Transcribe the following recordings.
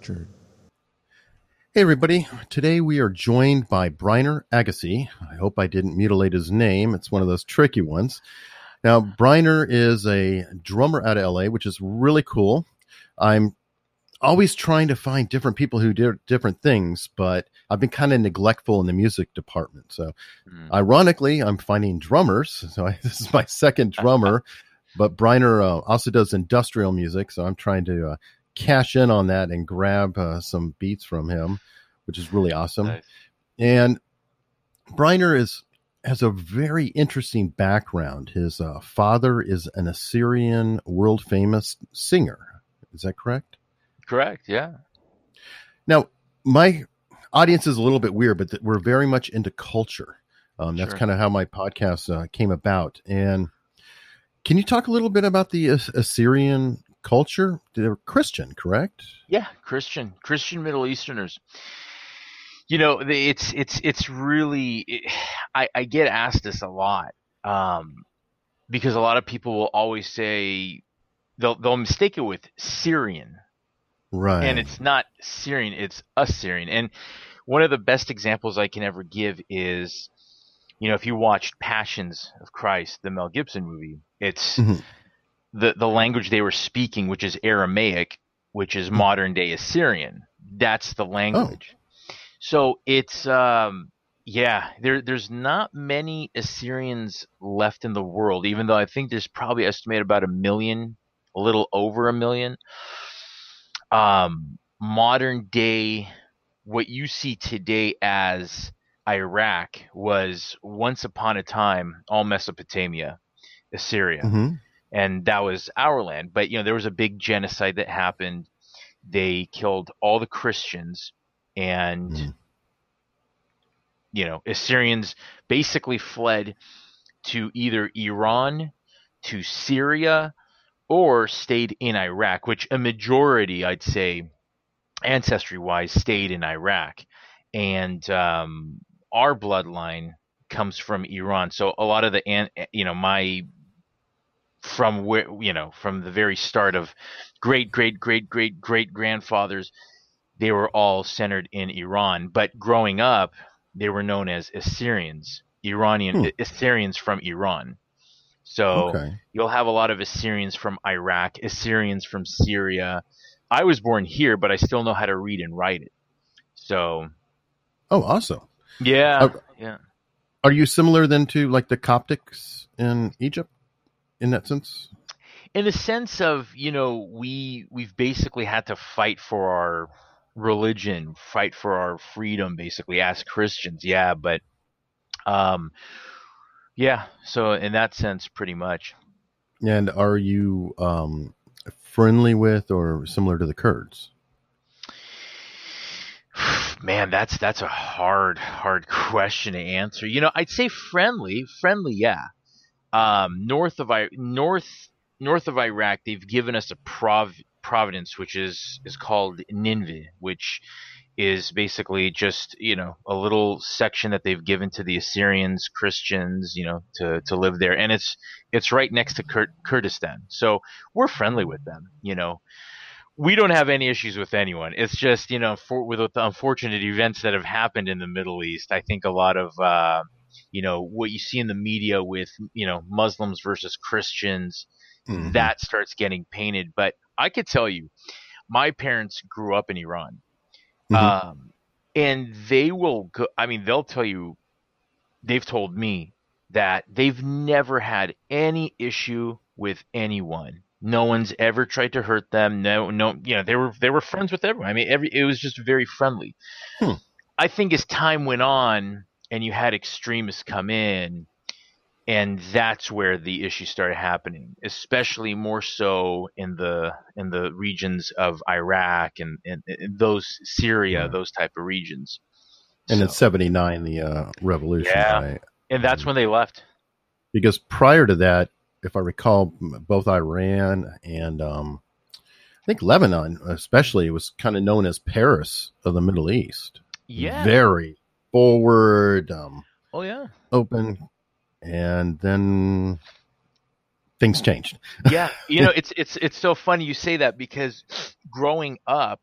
Unstructured. Hey, everybody. Today we are joined by Briner Agassi. I hope I didn't mutilate his name. It's one of those tricky ones. Now, Briner is a drummer out of LA, which is really cool. I'm always trying to find different people who do different things, but I've been kind of neglectful in the music department. So, Mm. ironically, I'm finding drummers. So, I, this is my second drummer, but Briner uh, also does industrial music. So, I'm trying to uh, cash in on that and grab uh, some beats from him, which is really awesome. Nice. And Briner is has a very interesting background. His uh, father is an Assyrian world famous singer. Is that correct? Correct. Yeah. Now, my audience is a little bit weird, but th- we're very much into culture. Um, that's Sure. kind of how my podcast uh, came about. And can you talk a little bit about the As- Assyrian culture? They're Christian, correct? Yeah. Christian, Christian Middle Easterners. You know, it's it's it's really. It, I I get asked this a lot um, because a lot of people will always say they'll they'll mistake it with Syrian, Right. and it's not Syrian, it's Assyrian. And one of the best examples I can ever give is, you know, if you watched Passions of Christ, the Mel Gibson movie, it's Mhm. The the language they were speaking, which is Aramaic, which is modern day Assyrian. That's the language. So it's um yeah, there there's not many Assyrians left in the world, even though I think there's probably estimated about a million, a little over a million. Um modern day what you see today as Iraq was once upon a time all Mesopotamia, Assyria Mhm. And that was our land. But you know, there was a big genocide that happened. They killed all the Christians, and Mm. you know, Assyrians basically fled to either Iran, to Syria, or stayed in Iraq. Which a majority, I'd say, ancestry-wise, stayed in Iraq, and um, our bloodline comes from Iran. So a lot of the, you know, my from where you know from the very start of great great great great great grandfathers they were all centered in Iran but growing up they were known as Assyrians Iranian Hmm. Assyrians from Iran so Okay. you'll have a lot of Assyrians from Iraq Assyrians from Syria I was born here but I still know how to read and write it so Oh, awesome. yeah Uh, yeah Are you similar then to like the Coptics in Egypt in that sense? in the sense of you know we we've basically had to fight for our religion fight for our freedom basically as christians yeah but um yeah so in that sense pretty much And are you um, friendly with or similar to the Kurds? man that's that's a hard hard question to answer you know i'd say friendly friendly yeah um north of i north north of iraq they've given us a prov providence which is is called nineveh which is basically just you know a little section that they've given to the assyrians christians you know to to live there. And it's it's right next to Kur- kurdistan. So we're friendly with them you know. We don't have any issues with anyone. It's just you know, for, with the unfortunate events that have happened in the Middle East, I think a lot of uh, you know what you see in the media with you know Muslims versus Christians Mhm. that starts getting painted. But I could tell you, my parents grew up in Iran, Mhm. um, and they will. Go, I mean, they'll tell you. They've told me that they've never had any issue with anyone. No one's ever tried to hurt them. No, no, you know, they were they were friends with everyone. I mean, every it was just very friendly. Hmm. I think as time went on and you had extremists come in, and that's where the issue started happening, especially more so in the in the regions of Iraq and, and, and those Syria, Yeah. those type of regions. And So- in '79, the uh, revolution, Yeah. right? and that's when they left. Because prior to that, if I recall, both Iran and um, I think Lebanon, especially, was kind of known as Paris of the Middle East. Yeah. Very forward, um, oh yeah. open, and then things changed. yeah, you know, it's it's it's so funny you say that because growing up,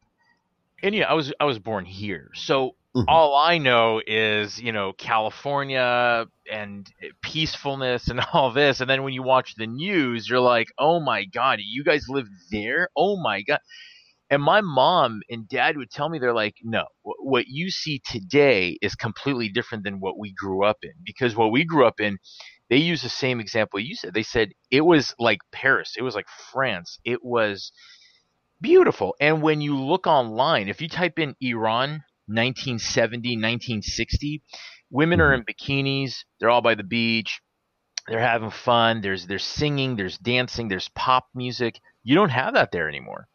and yeah, I was I was born here, so Mhm. all I know is you know California and peacefulness and all this, and then when you watch the news, you're like, oh my god, you guys live there? Oh my god. And my mom and dad would tell me, they're like, no, what you see today is completely different than what we grew up in. Because what we grew up in, they use the same example you said. They said it was like Paris, it was like France, it was beautiful. And when you look online, if you type in Iran 1970, 1960, women are mm-hmm. in bikinis, they're all by the beach, they're having fun, there's there's singing, there's dancing, there's pop music. You don't have that there anymore.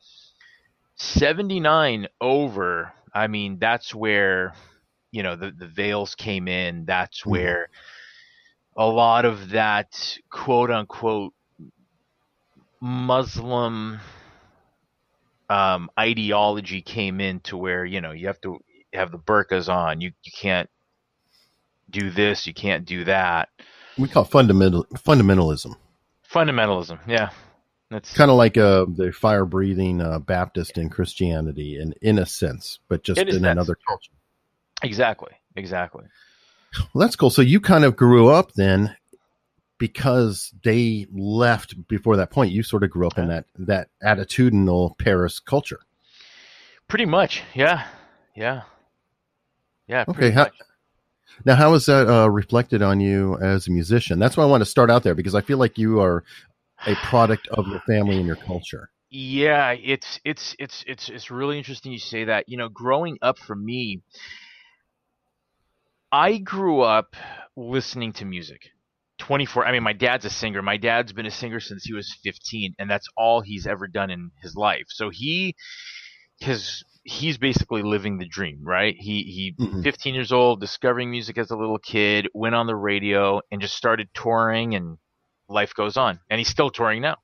79 over, I mean, that's where you know the the veils came in. That's Mhm. where a lot of that quote unquote Muslim um, ideology came in to where you know you have to have the burqas on. You you can't do this. You can't do that. We call it fundamental fundamentalism, Fundamentalism. Yeah, that's kind of like a, the fire breathing uh, Baptist in Christianity, in in a sense, but just In sense. another culture. exactly exactly. Well, that's cool. So you kind of grew up then because they left before that point. You sort of grew up in that that attitudinal Paris culture. Pretty much. Yeah. Yeah. Yeah. Okay, pretty how-. Now, how is that uh, reflected on you as a musician? That's why I want to start out there because I feel like you are a product of your family and your culture. Yeah, it's it's it's it's it's really interesting you say that. You know, growing up for me, I grew up listening to music. 24 I mean my dad's a singer. My dad's been a singer since he was 15 and that's all he's ever done in his life. So he his he's basically living the dream, right? He he Mhm. 15 years old, discovering music as a little kid, went on the radio and just started touring and life goes on. And he's still touring now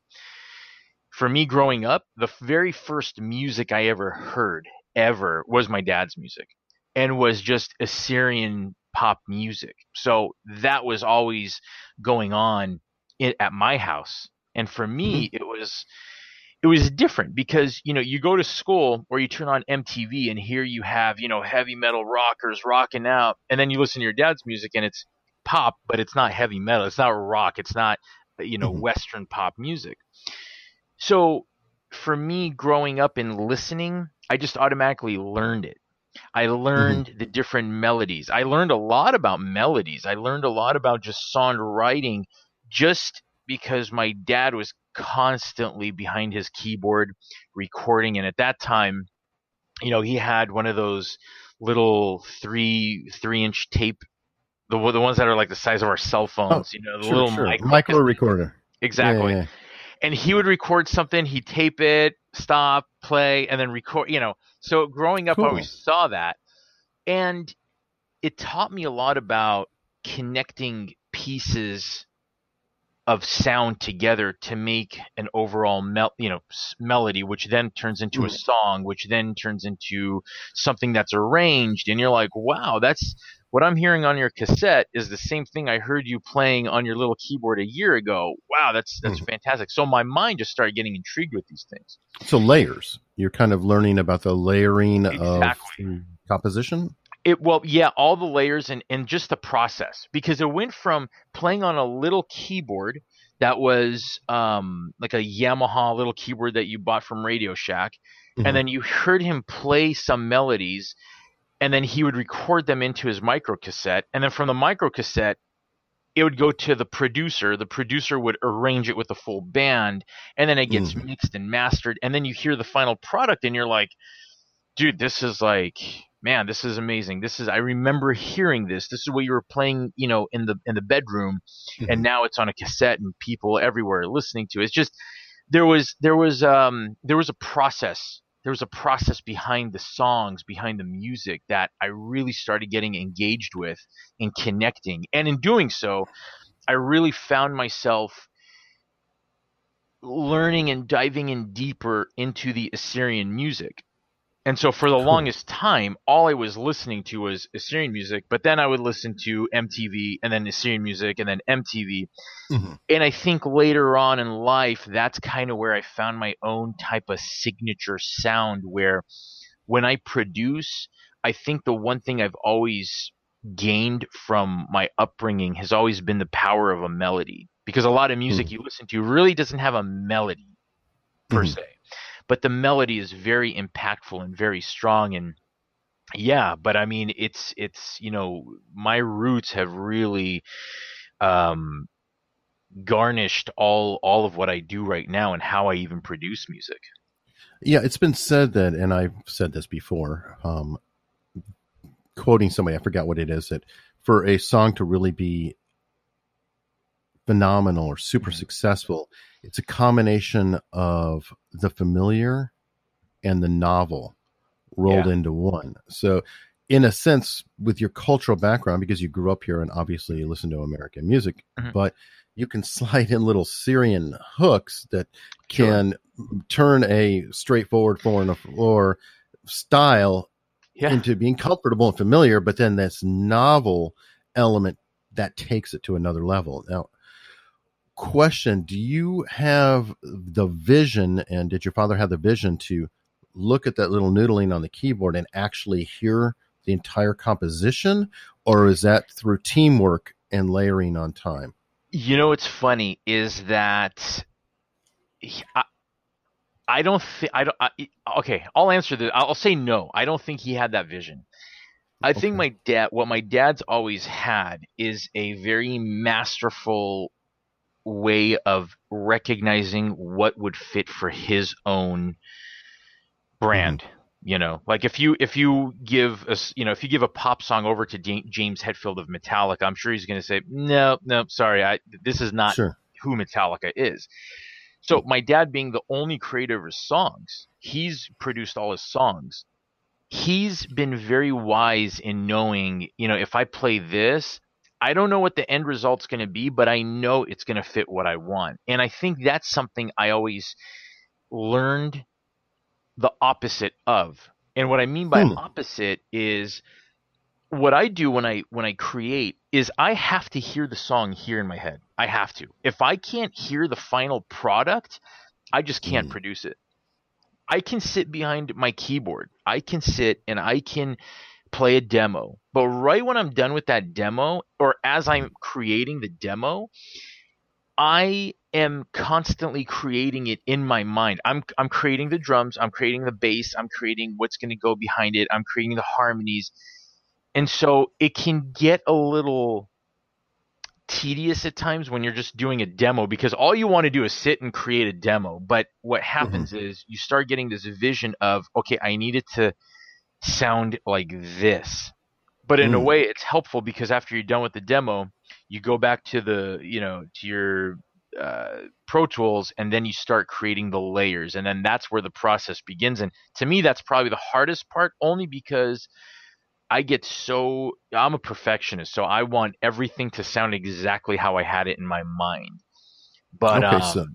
for me growing up, the very first music I ever heard ever was my dad's music and was just Assyrian pop music. So that was always going on at my house. And for me, mm-hmm. it was it was different because you know you go to school or you turn on MTV and here you have you know heavy metal rockers rocking out, and then you listen to your dad's music and it's pop, but it's not heavy metal, it's not rock, it's not you know Mhm. Western pop music. So for me, growing up and listening, I just automatically learned it. I learned the different melodies. I learned a lot about melodies. I learned a lot about just songwriting just because my dad was constantly behind his keyboard recording. And at that time, you know, he had one of those little three three inch tape, the the ones that are like the size of our cell phones. you know, the little micro, micro recorder. exactly. Yeah, yeah, and he would record something he'd tape it stop play and then record you know. So growing up i always saw that. And it taught me a lot about connecting pieces of sound together to make an overall mel- you know melody which then turns into a Mhm. song which then turns into something that's arranged. And you're like wow that's what i'm hearing on your cassette is the same thing i heard you playing on your little keyboard a year ago wow that's that's fantastic so my mind just started getting intrigued with these things So layers. You're kind of learning about the layering Exactly. of composition. It well, yeah, all the layers and and just the process because it went from playing on a little keyboard that was um like a Yamaha little keyboard that you bought from Radio Shack, Mhm. and then you heard him play some melodies, and then he would record them into his micro cassette, and then from the micro cassette. It would go to the producer. The producer would arrange it with the full band, and then it gets mixed and mastered. And then you hear the final product, and you're like, dude, this is like, man, this is amazing. This is I remember hearing this. This is what you were playing, you know, in the in the bedroom, and now it's on a cassette and people everywhere are listening to it. It's just there was there was um there was a process. There was a process behind the songs, behind the music that I really started getting engaged with and connecting. And in doing so, I really found myself learning and diving in deeper into the Assyrian music And so for the longest time, all I was listening to was Assyrian music, but then I would listen to MTV and then Assyrian music and then MTV. Mm-hmm. And I think later on in life, that's kind of where I found my own type of signature sound where when I produce, I think the one thing I've always gained from my upbringing has always been the power of a melody because a lot of music Mhm. you listen to really doesn't have a melody per Mhm. se but the melody is very impactful and very strong and yeah but i mean it's it's you know my roots have really um garnished all all of what i do right now and how i even produce music Yeah, it's been said that, and I've said this before, um, quoting somebody, I forgot what it is, that for a song to really be phenomenal or super Mhm. successful, it's a combination of the familiar and the novel rolled Yeah. into one. So, in a sense, with your cultural background, because you grew up here and obviously you listen to American music, Mhm. but you can slide in little Syrian hooks that Sure. can turn a straightforward the floor style yeah into being comfortable and familiar, but then this novel element that takes it to another level. Now, question Do you have the vision, and did your father have the vision to look at that little noodling on the keyboard and actually hear the entire composition, or is that through teamwork and layering on time? You know what's funny is that I, I don't think I don't. I, okay, I'll answer this. I'll say no. I don't think he had that vision. I think my dad. What my dad's always had is a very masterful way of recognizing what would fit for his own brand. You know, like if you if you give a you know, if you give a pop song over to Ja- James Hetfield of Metallica, I'm sure he's going to say, no, no, sorry, I this is not Sure. who Metallica is. So my dad being the only creator of his songs, he's produced all his songs. He's been very wise in knowing, you know, if I play this, I don't know what the end result's going to be, but I know it's going to fit what I want. And I think that's something I always learned the opposite of. And what I mean by Hmm. opposite is what I do when I when I create is I have to hear the song here in my head. I have to. If I can't hear the final product, I just can't Mm. produce it. I can sit behind my keyboard. I can sit and I can play a demo. But right when I'm done with that demo or as I'm creating the demo, I am constantly creating it in my mind. I'm I'm creating the drums, I'm creating the bass, I'm creating what's going to go behind it, I'm creating the harmonies. And so it can get a little tedious at times when you're just doing a demo because all you want to do is sit and create a demo. But what mm-hmm. happens is you start getting this vision of, okay, I need it to sound like this. But in a Mm. way, it's helpful because after you're done with the demo, you go back to the, you know, to your uh, Pro Tools and then you start creating the layers. And then that's where the process begins. And to me, that's probably the hardest part only because I get so I'm a perfectionist, so I want everything to sound exactly how I had it in my mind. But okay, um, so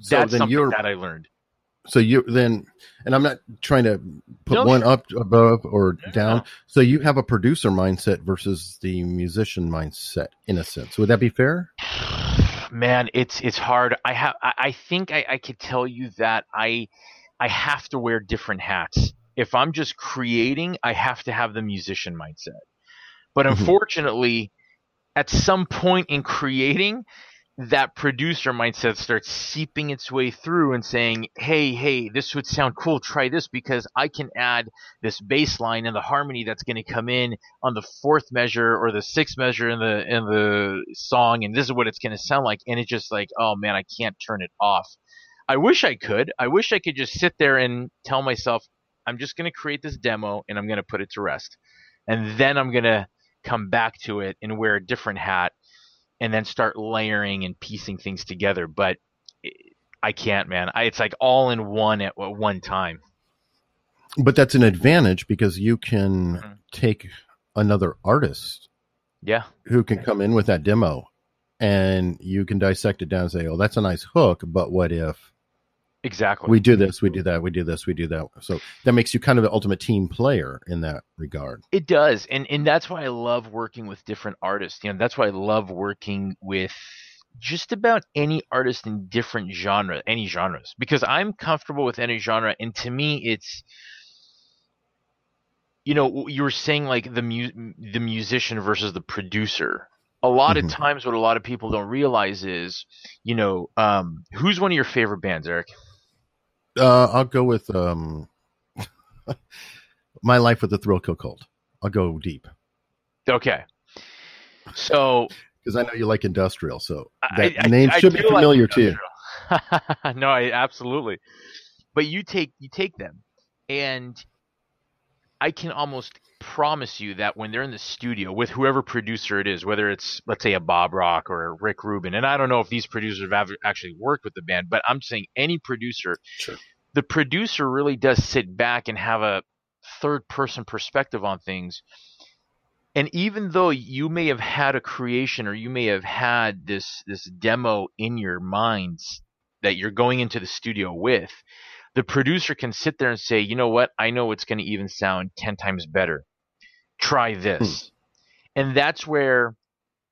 so that's then something you're that I learned. So you then, and I'm not trying to put No, one sure. up above or No, down. So you have a producer mindset versus the musician mindset, in a sense. Would that be fair? Man, it's it's hard. I have I, I think I, I could tell you that I I have to wear different hats. If I'm just creating, I have to have the musician mindset. But Mhm. unfortunately, at some point in creating, that producer mindset starts seeping its way through and saying, "Hey, hey, this would sound cool. Try this because I can add this bass line and the harmony that's going to come in on the fourth measure or the sixth measure in the in the song, and this is what it's going to sound like." And it's just like, "Oh man, I can't turn it off." I wish I could. I wish I could just sit there and tell myself, "I'm just going to create this demo and I'm going to put it to rest," and then I'm going to come back to it and wear a different hat and then start layering and piecing things together. But I can't, man. I, it's like all in one at one time. But that's an advantage because you can Mhm. take another artist Yeah, who can come in with that demo and you can dissect it down and say, oh, that's a nice hook, but what if Exactly. We do this, we do that, we do this, we do that. So that makes you kind of the ultimate team player in that regard. It does, and and that's why I love working with different artists. You know, that's why I love working with just about any artist in different genre, any genres, because I'm comfortable with any genre, and to me, it's you know you were saying like the mu- the musician versus the producer. A lot Mhm. of times, what a lot of people don't realize is, you know, um, who's one of your favorite bands, Eric? Uh, I'll go with um, my life with the Thrill Kill Kult. I'll go deep Okay, so because I know you like industrial, so that I- name I should be do like familiar to you. no, I absolutely. But you take you take them, and I can almost promise you that when they're in the studio with whoever producer it is, whether it's let's say a Bob Rock or a Rick Rubin, and I don't know if these producers have actually worked with the band, but I'm saying any producer, Sure. the producer really does sit back and have a third person perspective on things. And even though you may have had a creation or you may have had this this demo in your minds that you're going into the studio with, the producer can sit there and say, you know what, I know it's going to even sound 10 times better. Try this. And that's where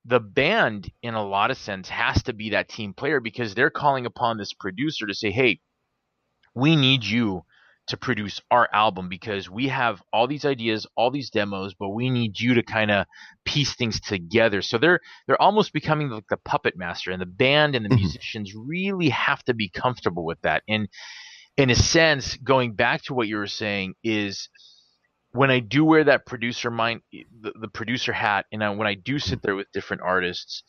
the band, in a lot of sense, has to be that team player because they're calling upon this producer to say, hey, we need you to produce our album because we have all these ideas, all these demos, but we need you to kind of piece things together. So they're they're almost becoming like the puppet master, and the band and the Mhm. musicians really have to be comfortable with that. And in a sense, going back to what you were saying is when I do wear that producer mind, the, the producer hat, and I, when I do sit there with different artists,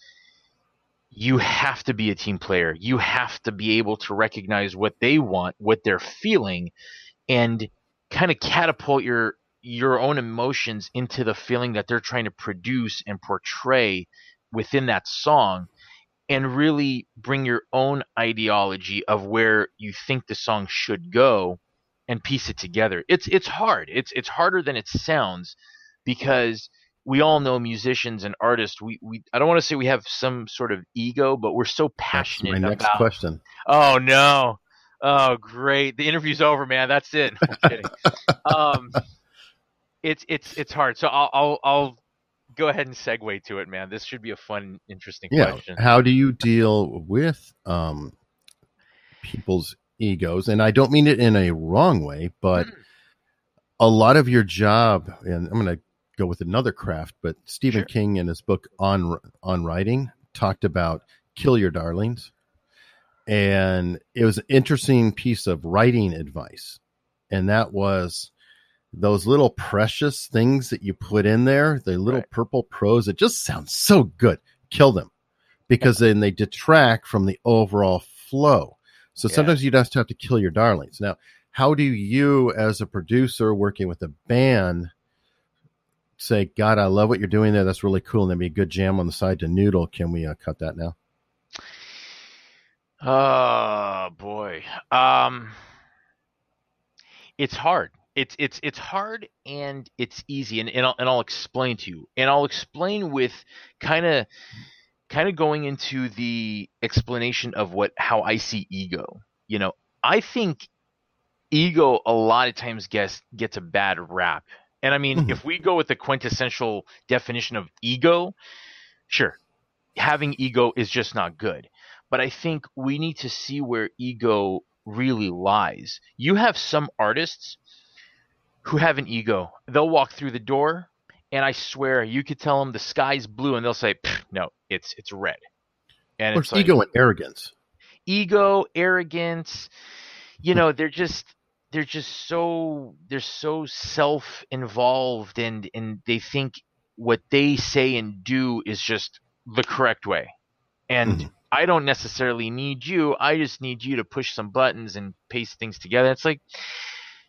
you have to be a team player. You have to be able to recognize what they want, what they're feeling, and kind of catapult your your own emotions into the feeling that they're trying to produce and portray within that song and really bring your own ideology of where you think the song should go and piece it together. It's it's hard. It's it's harder than it sounds because we all know musicians and artists. We, we I don't want to say we have some sort of ego, but we're so That's passionate my next about. question. Oh no! Oh great, the interview's over, man. That's it. I'm kidding. um, it's it's it's hard. So I'll I'll I'll go ahead and segue to it, man. This should be a fun, interesting Yeah. question. How do you deal with um, people's egos? And I don't mean it in a wrong way, but Mm. a lot of your job, and I'm going to go with another craft, but Stephen Sure. King in his book on on writing talked about kill your darlings, and it was an interesting piece of writing advice, and that was those little precious things that you put in there, the little Right. purple prose. It just sounds so good. Kill them because then they detract from the overall flow. So Yeah. sometimes you just have to kill your darlings. Now, how do you, as a producer working with a band, say, God, I love what you're doing there. That's really cool. And there'd be a good jam on the side to noodle. Can we uh, cut that now? Oh boy. Um it's hard. It's it's it's hard and it's easy and and I'll, and I'll explain to you. And I'll explain with kind of kind of going into the explanation of what how I see ego. You know, I think ego a lot of times gets gets a bad rap. And I mean, Mhm. if we go with the quintessential definition of ego, sure. Having ego is just not good but I think we need to see where ego really lies. You have some artists who have an ego. They'll walk through the door, and I swear you could tell them the sky's blue, and they'll say, "No, it's it's red." And it's like, ego and arrogance. ego, arrogance. You know, they're just they're just so they're so self involved, and and they think what they say and do is just the correct way. And Mhm. I don't necessarily need you. I just need you to push some buttons and paste things together. It's like,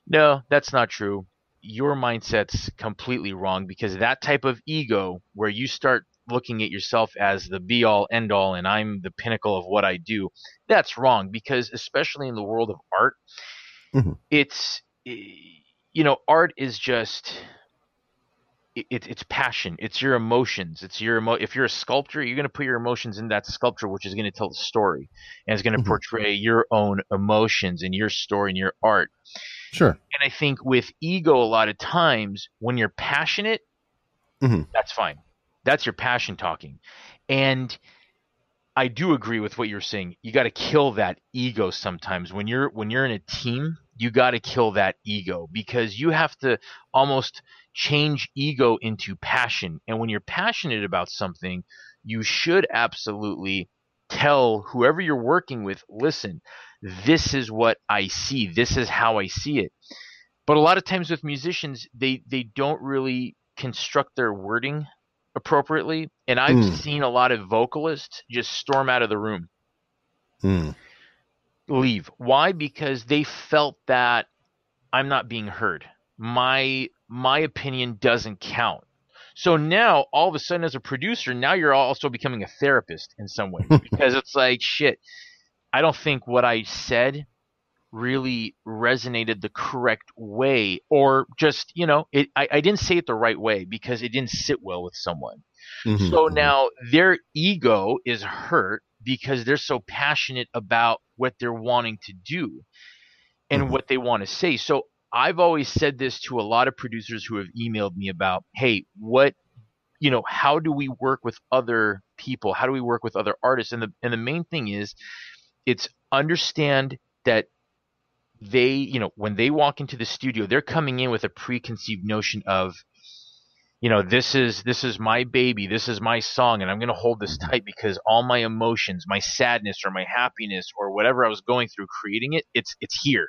no, that's not true. Your mindset's completely wrong because that type of ego, where you start looking at yourself as the be all end all and I'm the pinnacle of what I do, that's wrong because, especially in the world of art, Mhm. it's, you know, art is just it, it's passion. It's your emotions. It's your emo- if you're a sculptor, you're going to put your emotions in that sculpture, which is going to tell the story and it's going to Mhm. portray your own emotions and your story and your art. Sure. And I think with ego, a lot of times when you're passionate, Mhm. that's fine. That's your passion talking. And I do agree with what you're saying. You got to kill that ego sometimes. When you're when you're in a team, you got to kill that ego because you have to almost change ego into passion. And when you're passionate about something, you should absolutely tell whoever you're working with, listen, this is what I see. This is how I see it. But a lot of times with musicians, they they don't really construct their wording appropriately, and I've Mm. seen a lot of vocalists just storm out of the room, Mm. Leave. Why? Because they felt that I'm not being heard. My my opinion doesn't count. So now all of a sudden as a producer, now you're also becoming a therapist in some way because it's like shit. I don't think what I said really resonated the correct way or just you know it I, I didn't say it the right way because it didn't sit well with someone Mhm. so Mhm. now their ego is hurt because they're so passionate about what they're wanting to do and Mhm. what they want to say. So I've always said this to a lot of producers who have emailed me about, hey, what you know, how do we work with other people? How do we work with other artists? And the and the main thing is it's understand that they, you know, when they walk into the studio, they're coming in with a preconceived notion of you know this is this is my baby this is my song and i'm going to hold this tight because all my emotions my sadness or my happiness or whatever i was going through creating it it's it's here.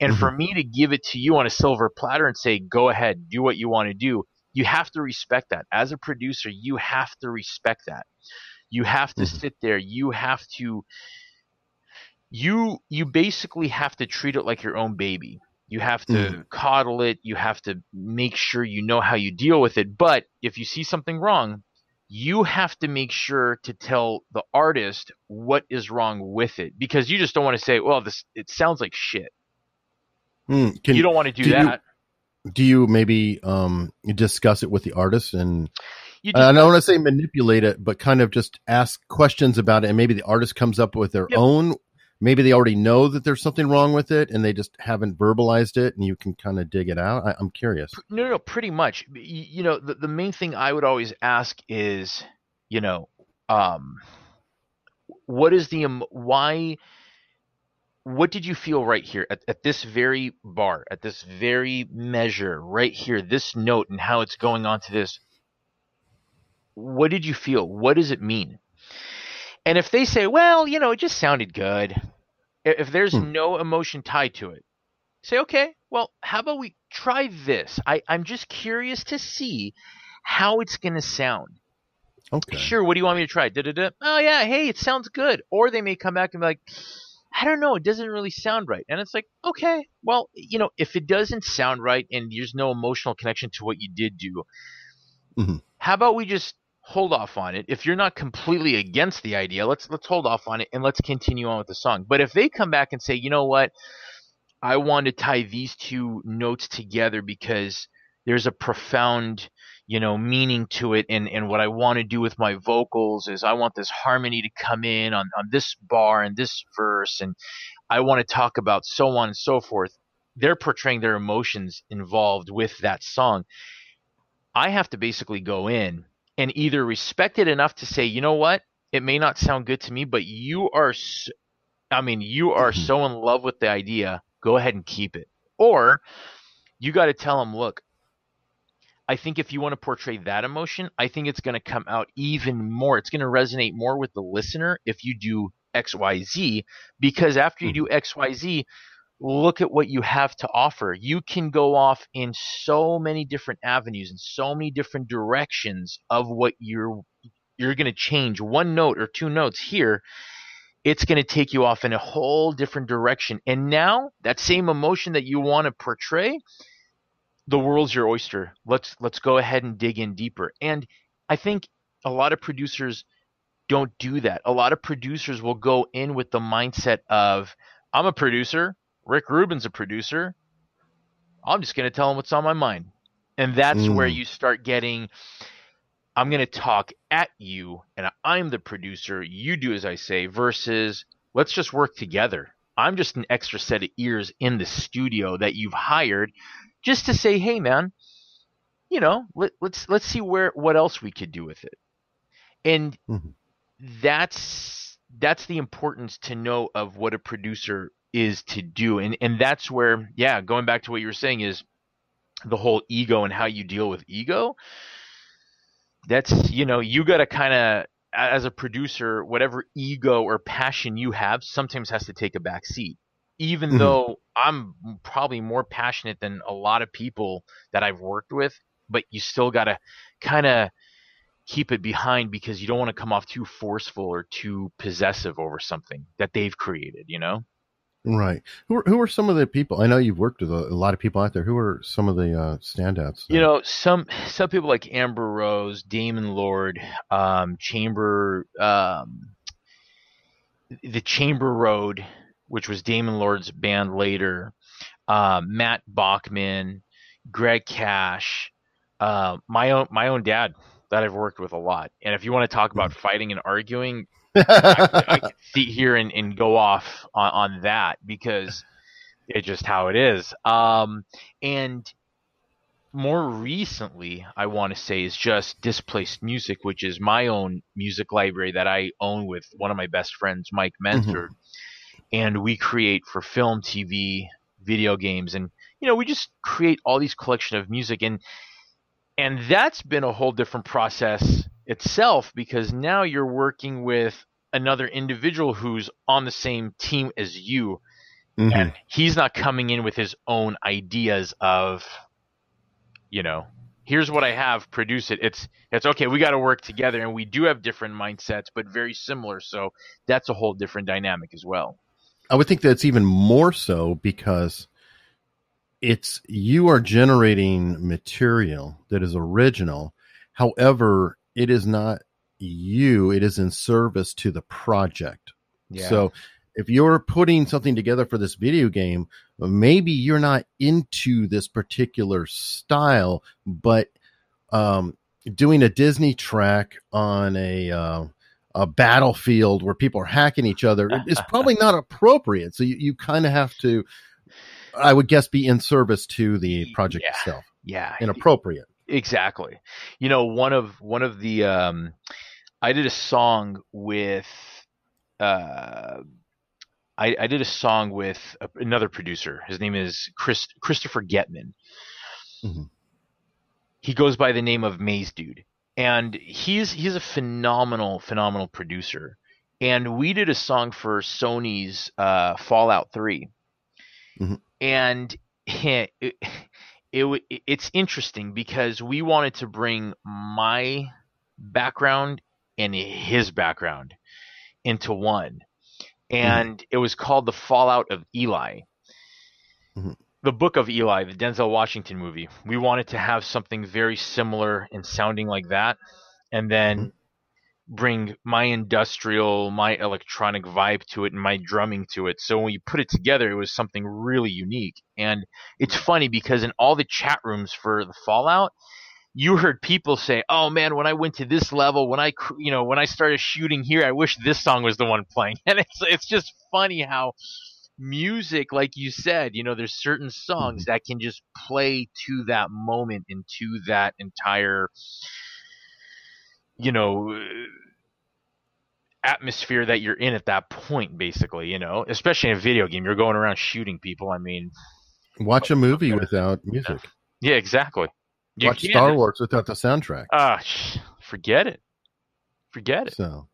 And for me to give it to you on a silver platter and say go ahead do what you want to do you have to respect that. As a producer you have to respect that. You have to Mhm. sit there you have to you you basically have to treat it like your own baby you have to Mhm. coddle it you have to make sure you know how you deal with it but if you see something wrong you have to make sure to tell the artist what is wrong with it because you just don't want to say well this it sounds like shit Mm. Can you don't want to do, do you- that do you maybe um, discuss it with the artist and you I don't want to say manipulate it, but kind of just ask questions about it, and maybe the artist comes up with their Yep. own. Maybe they already know that there's something wrong with it, and they just haven't verbalized it, and you can kind of dig it out. I, I'm curious. No, no, no, pretty much. You know, the, the main thing I would always ask is, you know, um, what is the why? What did you feel right here at, at this very bar, at this very measure, right here, this note, and how it's going on to this? What did you feel? What does it mean? And if they say, well, you know, it just sounded good, if there's Hmm. no emotion tied to it, say, okay, well, how about we try this? I, I'm just curious to see how it's going to sound. Okay. Sure, what do you want me to try? Da-da-da. Oh, yeah, hey, it sounds good. Or they may come back and be like, I don't know, it doesn't really sound right. And it's like, okay, well, you know, if it doesn't sound right and there's no emotional connection to what you did do, Mhm. how about we just hold off on it? If you're not completely against the idea, let's let's hold off on it and let's continue on with the song. But if they come back and say, you know what, I want to tie these two notes together because there's a profound you know meaning to it and and what I want to do with my vocals is I want this harmony to come in on on this bar and this verse and I want to talk about so on and so forth they're portraying their emotions involved with that song I have to basically go in and either respect it enough to say you know what it may not sound good to me but you are I mean you are Mhm. so in love with the idea go ahead and keep it or you got to tell them look I think if you want to portray that emotion, I think it's going to come out even more. It's going to resonate more with the listener if you do XYZ, because after you do XYZ, look at what you have to offer. You can go off in so many different avenues and so many different directions of what you're you're going to change one note or two notes here it's going to take you off in a whole different direction and now that same emotion that you want to portray the world's your oyster. Let's let's go ahead and dig in deeper. And I think a lot of producers don't do that. A lot of producers will go in with the mindset of I'm a producer, Rick Rubin's a producer. I'm just going to tell him what's on my mind. and that's where Mm. you start getting. I'm going to talk at you, and I'm the producer. You do as I say. Versus, let's just work together. I'm just an extra set of ears in the studio that you've hired, just to say, hey, man, you know, let, let's let's see where what else we could do with it. And Mhm. that's that's the importance to know of what a producer is to do. And and that's where yeah going back to what you were saying is the whole ego and how you deal with ego. That's you know you got to kind of as a producer whatever ego or passion you have sometimes has to take a back seat. Even Mhm. though i'm probably more passionate than a lot of people that i've worked with but you still got to kind of keep it behind because you don't want to come off too forceful or too possessive over something that they've created you know Right. Who are, who are some of the people? I know you've worked with a, a lot of people out there. Who are some of the uh, standouts? you know some some people like amber rose damon lord um chamber um the chamber road which was damon lord's band later uh, matt bachman greg cash uh, my own my own dad that i've worked with a lot and if you want to talk about fighting and arguing I, I can sit here and, and go off on, on that because it's just how it is. Um, and more recently, I want to say is just displaced music, which is my own music library that I own with one of my best friends, Mike Mentor, and we create for film, TV, video games, and you know we just create all these collection of music. And and that's been a whole different process itself because now you're working with another individual who's on the same team as you Mhm. and he's not coming in with his own ideas of you know here's what i have produce it it's it's okay we got to work together and we do have different mindsets but very similar so that's a whole different dynamic as well I would think that's even more so because it's you are generating material that is original. However, it is not you, it is in service to the project. So if you're putting something together for this video game, maybe you're not into this particular style, but um, doing a Disney track on a uh, a battlefield where people are hacking each other is probably not appropriate. So you, you kind of have to, I would guess, be in service to the project Yeah. itself. yeah Inappropriate. Exactly. You know, one of one of the um I did a song with uh I, I did a song with a, another producer. His name is Chris Christopher Getman. Mhm. He goes by the name of Maze Dude, and he's he's a phenomenal phenomenal producer. And we did a song for Sony's uh, Fallout 3 Mhm. and it, it w- it's interesting because we wanted to bring my background and his background into one. And it was called the fallout of eli. Mhm. the book of eli the denzel washington movie. We wanted to have something very similar and sounding like that. And then bring my industrial my electronic vibe to it and my drumming to it. So when you put it together it was something really unique. And it's funny because in all the chat rooms for the fallout you heard people say oh man when i went to this level when i you know when i started shooting here i wish this song was the one playing. And it's it's just funny how music like you said you know there's certain songs mm-hmm. that can just play to that moment and to that entire you know atmosphere that you're in at that point basically you know especially in a video game you're going around shooting people i mean Watch a movie without music. yeah exactly You Watch can't- Star Wars without the soundtrack. ah sh- forget it forget it So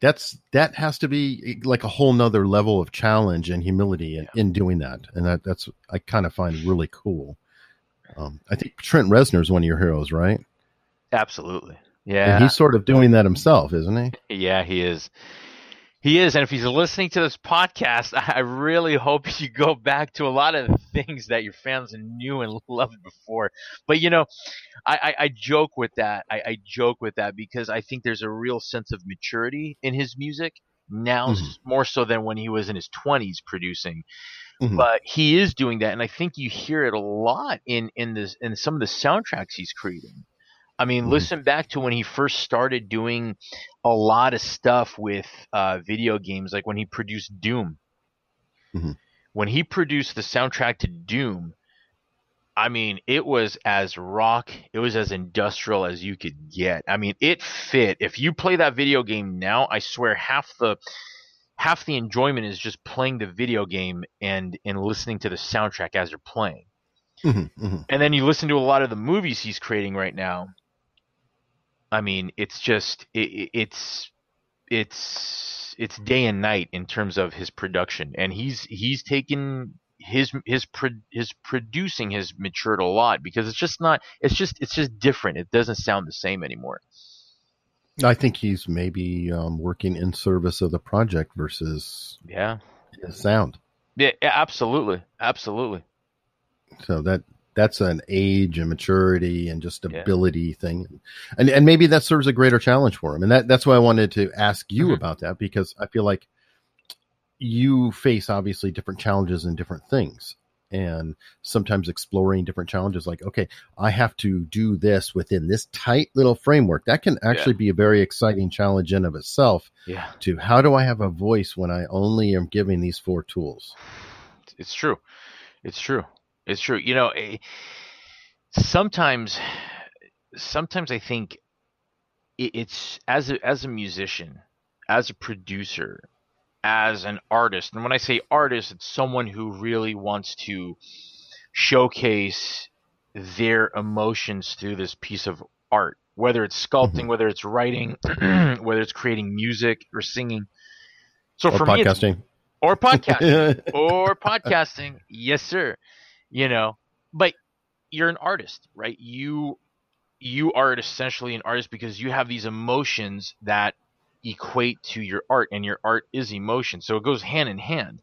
that's that has to be like a whole nother level of challenge and humility in, in doing that. And that that's I kind of find really cool. Um, I think Trent Reznor is one of your heroes, right? absolutely And yeah he's sort of doing that himself, isn't he? Yeah, he is. He is, and if he's listening to this podcast, I really hope you go back to a lot of the things that your fans knew and loved before. But you know, I, I, I joke with that. I, I joke with that because I think there's a real sense of maturity in his music now, Mhm. more so than when he was in his 20s producing. Mhm. but he is doing that, and I think you hear it a lot in in this in some of the soundtracks he's creating. I mean, Mhm. listen back to when he first started doing a lot of stuff with uh, video games, like when he produced Doom. Mhm. When he produced the soundtrack to Doom, I mean, it was as rock, it was as industrial as you could get. I mean, it fit. If you play that video game now, I swear half the half the enjoyment is just playing the video game and and listening to the soundtrack as you're playing. Mhm, mhm. And then you listen to a lot of the movies he's creating right now. I mean, it's just it, it- it's it's it's day and night in terms of his production, and he's he's taken his his pro- his producing has matured a lot because it's just not it's just it's just different. It doesn't sound the same anymore. I think he's maybe um, working in service of the project versus Yeah, sound. yeah, absolutely, absolutely. So that that's an age and maturity and just Yeah. ability thing, and and maybe that serves a greater challenge for him. And that that's why I wanted to ask you Mhm. about that because I feel like you face obviously different challenges and different things, and sometimes exploring different challenges. Like, okay, I have to do this within this tight little framework. That can actually be a very exciting challenge in of itself. Yeah, To how do I have a voice when I only am giving these four tools? it's true. It's true. It's true. You know, eh, sometimes, sometimes I think it's as a, as a musician, as a producer, as an artist, and when I say artist, it's someone who really wants to showcase their emotions through this piece of art, whether it's sculpting, whether it's writing, whether it's creating music or singing. So Or for me, podcasting. or podcasting or podcasting. Yes, sir. You know, but you're an artist, right? You you are essentially an artist because you have these emotions that equate to your art and your art is emotion. So it goes hand in hand.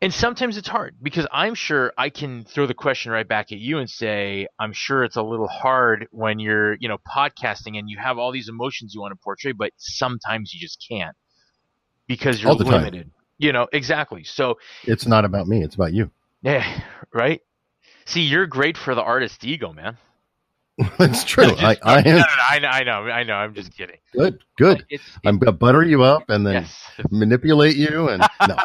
And sometimes it's hard because I'm sure I can throw the question right back at you and say, I'm sure it's a little hard when you're, you know, podcasting and you have all these emotions you want to portray, but sometimes you just can't because you're the time. limited. You know, exactly. So it's not about me. It's about you. Yeah, right. See, you're great for the artist ego, man. That's true. Just- I, I am no, no, I know, I know, I know. I'm just kidding. good. Good. It's, I'm gonna butter you up and then yes. manipulate you. And no,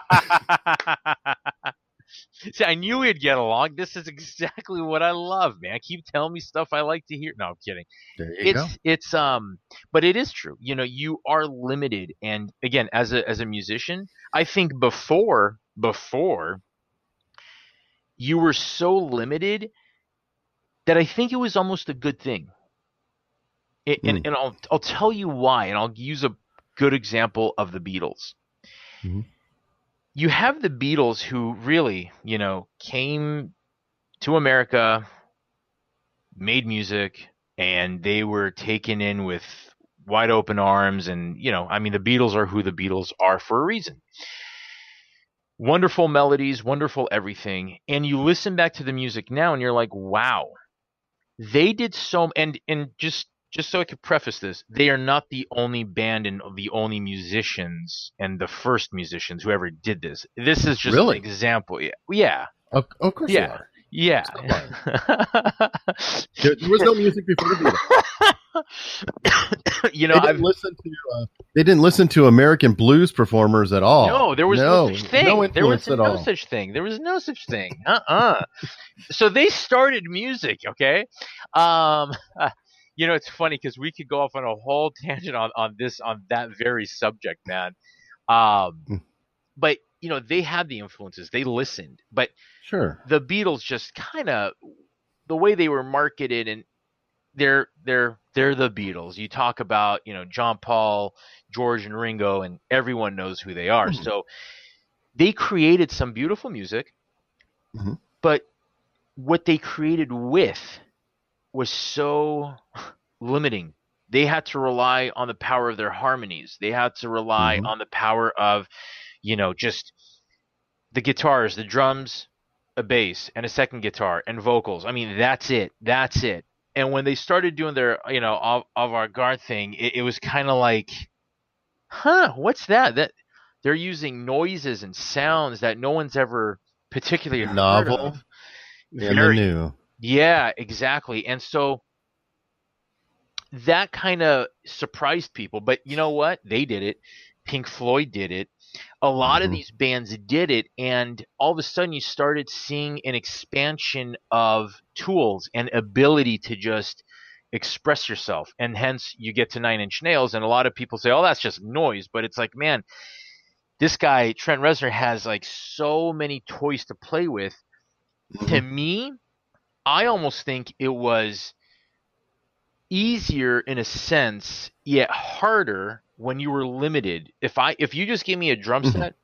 See, I knew we'd get along. This is exactly what I love, man. Keep telling me stuff I like to hear. No, I'm kidding. there you it's go. it's um but it is true you know you are limited and again as a as a musician i think before before you were so limited that i think it was almost a good thing it, and, Mm. and I'll, I'll tell you why and i'll use a good example of the beatles Mhm. you have the beatles who really you know came to america made music and they were taken in with wide open arms and you know i mean the beatles are who the beatles are for a reason wonderful melodies wonderful everything and you listen back to the music now and you're like wow. They did so and and just just so i could preface this they are not the only band and the only musicians and the first musicians who ever did this. This is just Really? an example. Yeah. Yeah. Of, of course Yeah. yeah. There, there was no music before the Beatles. you know they I've, didn't listen to. Uh, they didn't listen to American blues performers at all. No, there was no, such thing. No there was no all. such thing. There was no such thing. Uh-uh. so they started music, okay? Um you know, it's funny because we could go off on a whole tangent on, on this on that very subject, man. Um Mm. but you know, they had the influences. They listened. But Sure. the Beatles just kind of the way they were marketed and they're they're they're the Beatles. You talk about, you know, John Paul, George and Ringo and everyone knows who they are. Mhm. So they created some beautiful music. Mhm. But what they created with was so limiting. They had to rely on the power of their harmonies. They had to rely Mhm. on the power of, you know, just the guitars, the drums, a bass, and a second guitar, and vocals. I mean, that's it. That's it. And when they started doing their, you know, avant-garde thing, it, it was kind of like, huh, what's that? That they're using noises and sounds that no one's ever particularly Novel and Very- new. Yeah, exactly. And so that kind of surprised people. But you know what? They did it. Pink Floyd did it. A lot of Mhm. these bands did it. And all of a sudden, you started seeing an expansion of tools and ability to just express yourself. And hence, you get to Nine Inch Nails. And a lot of people say, oh, that's just noise. But it's like, man, this guy, Trent Reznor, has like so many toys to play with to me, I almost think it was easier in a sense, yet harder when you were limited. If I if you just gave me a drum Mhm. set,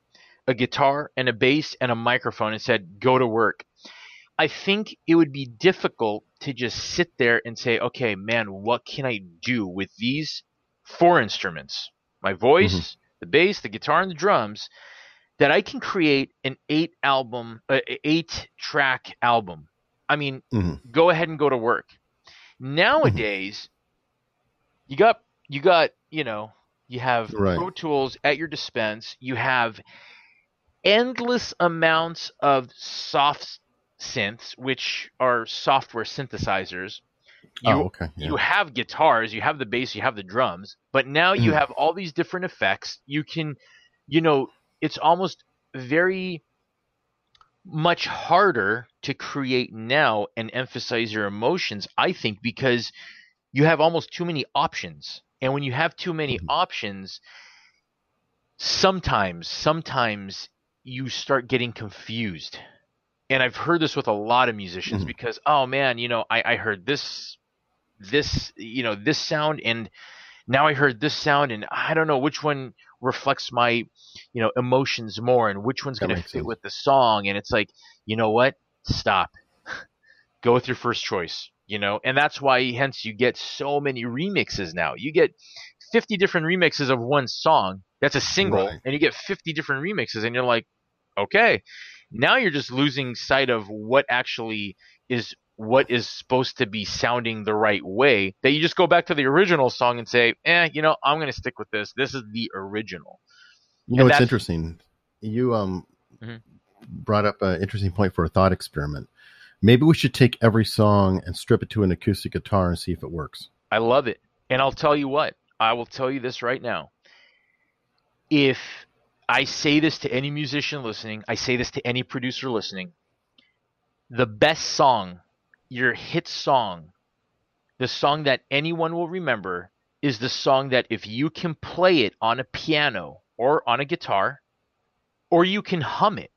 a guitar, and a bass and a microphone and said go to work, I think it would be difficult to just sit there and say, okay, man, what can I do with these four instruments? My voice, the bass, the guitar, and the drums that I can create an eight album, uh, eight track album. I mean, Mhm. go ahead and go to work. Nowadays, you got you got you know you have Right. Pro Tools at your dispense. You have endless amounts of soft synths, which are software synthesizers. You oh, okay. Yeah. you have guitars, you have the bass, you have the drums, but now you Mhm. have all these different effects. You can, you know, it's almost very much harder to create now and emphasize your emotions, I think, because you have almost too many options. And when you have too many Mhm. options, sometimes, sometimes you start getting confused. And I've heard this with a lot of musicians Mhm. because, oh man, you know, I, I heard this, this, you know, this sound, and now I heard this sound, and I don't know which one reflects my, you know, emotions more, and which one's going to fit sense. with the song. And it's like, you know what? Stop. Go with your first choice. You know, and that's why, hence, you get so many remixes now. You get 50 different remixes of one song. That's a single, Right. and you get 50 different remixes, and you're like, okay, now you're just losing sight of what actually is what is supposed to be sounding the right way. That you just go back to the original song and say, eh, you know, I'm going to stick with this. This is the original. You know, it's interesting. You um Mhm. brought up an interesting point for a thought experiment. Maybe we should take every song and strip it to an acoustic guitar and see if it works. I love it. And I'll tell you what, I will tell you this right now. If I say this to any musician listening, I say this to any producer listening, the best song, your hit song, the song that anyone will remember is the song that if you can play it on a piano or on a guitar, or you can hum it,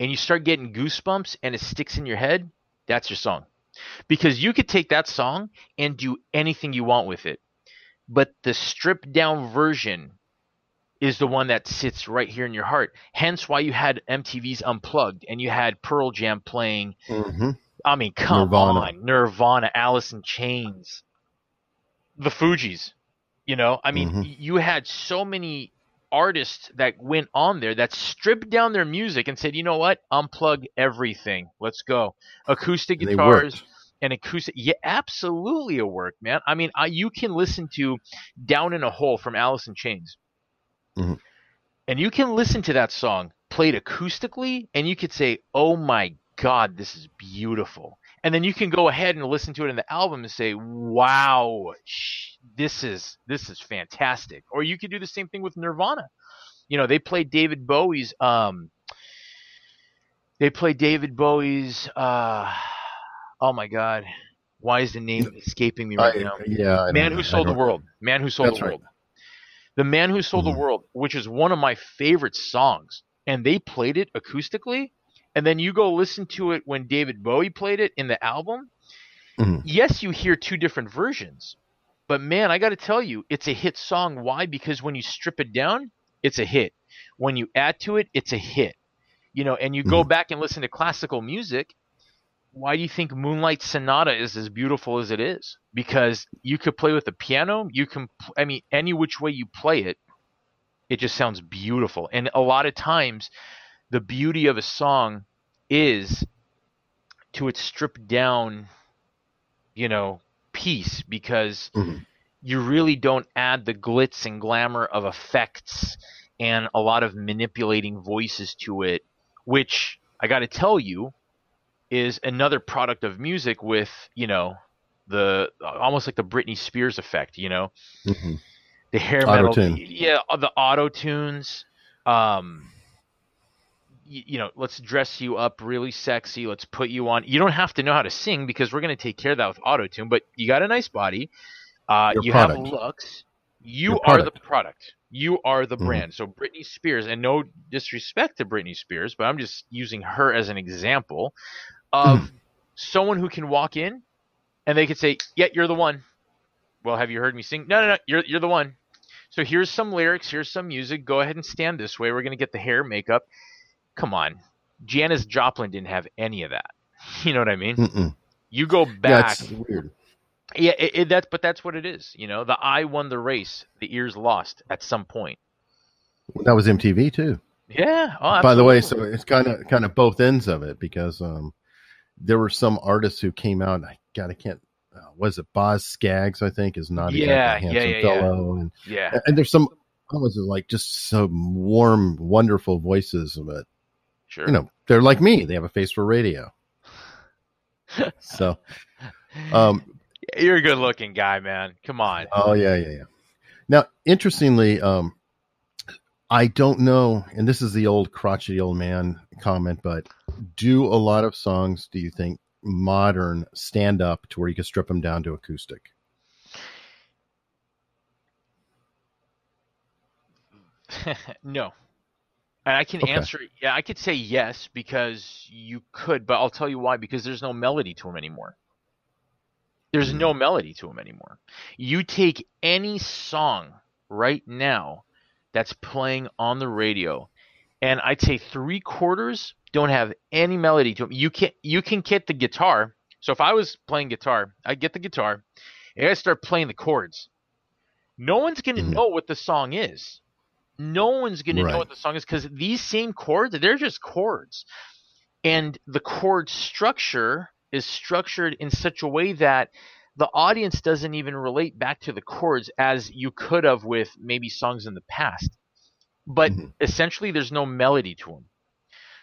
and you start getting goosebumps and it sticks in your head, that's your song. Because you could take that song and do anything you want with it. But the stripped down version is the one that sits right here in your heart. Hence why you had MTV's Unplugged and you had Pearl Jam playing. Mm-hmm. I mean, come Nirvana. on. Nirvana, Alice in Chains, the Fugees. You know, I mean, Mhm. you had so many artists that went on there that stripped down their music and said, you know what? Unplug everything. Let's go. Acoustic guitars and acoustic. Yeah, absolutely a work, man. I mean, I, you can listen to "Down in a Hole" from Alice in Chains, Mhm. and you can listen to that song played acoustically, and you could say, "Oh my God, this is beautiful." And then you can go ahead and listen to it in the album and say, "Wow, this is this is fantastic." Or you could do the same thing with Nirvana. You know, they played David Bowie's. Um, they played David Bowie's. Uh, oh my God, why is the name escaping me right I- now? yeah, I Man Who Sold the World. Man Who Sold the right. World. The Man Who Sold Mhm. the World, which is one of my favorite songs, and they played it acoustically. And then you go listen to it when David Bowie played it in the album. Mhm. Yes, you hear two different versions, but man, I got to tell you, it's a hit song. Why? Because when you strip it down, it's a hit. When you add to it, it's a hit. You know, and you go Mhm. back and listen to classical music. Why do you think Moonlight Sonata is as beautiful as it is? Because you could play with the piano. You can, I mean, any which way you play it, it just sounds beautiful. And a lot of times, the beauty of a song is to its stripped down, you know, piece because Mhm. you really don't add the glitz and glamour of effects and a lot of manipulating voices to it, which I got to tell you, is another product of music with you know the almost like the Britney Spears effect. You know, hmm the hair metal, Auto-tune. yeah, the auto tunes. Um, you, you know, let's dress you up really sexy. Let's put you on. You don't have to know how to sing because we're going to take care of that with auto tune. But you got a nice body. Uh, you have looks. You are the product. product. You are the Mhm. brand. So Britney Spears, and no disrespect to Britney Spears, but I'm just using her as an example of Mm. someone who can walk in and they could say, "Yeah, you're the one." Well, have you heard me sing? No, no, no. You're you're the one. So here's some lyrics. Here's some music. Go ahead and stand this way. We're gonna get the hair, makeup. Come on, Janis Joplin didn't have any of that. You know what I mean? Mm-mm. You go back. it's weird. Yeah, it, it, that's but that's what it is. You know, the eye won the race. The ears lost at some point. That was MTV too. Yeah. Oh, By the way, so it's kind of kind of both ends of it because um, there were some artists who came out. I God, I can't. Uh, was it Boz Scaggs? I think is not Yeah, exactly a yeah, handsome yeah, yeah. fellow, and yeah, and there's some almost like just some warm, wonderful voices, but sure. you know they're like me. They have a face for radio. So, um, You're a good looking guy, man. Come on. Oh yeah, yeah, yeah. Now, interestingly, um, I don't know, and this is the old crotchety old man comment, but do a lot of songs, do you think, modern stand up to where you can strip them down to acoustic? no. And I can Okay. answer. Yeah, I could say yes because you could, but I'll tell you why. Because there's no melody to him anymore. There's Hmm. no melody to him anymore. You take any song right now that's playing on the radio, and I'd say three quarters don't have any melody to them. You can you can get the guitar. So if I was playing guitar, I get the guitar, and I start playing the chords. No one's gonna Mhm. know what the song is. No one's gonna know what the song is because these same chords, they're just chords, and the chord structure is structured in such a way that the audience doesn't even relate back to the chords as you could have with maybe songs in the past. But Mhm. essentially, there's no melody to them.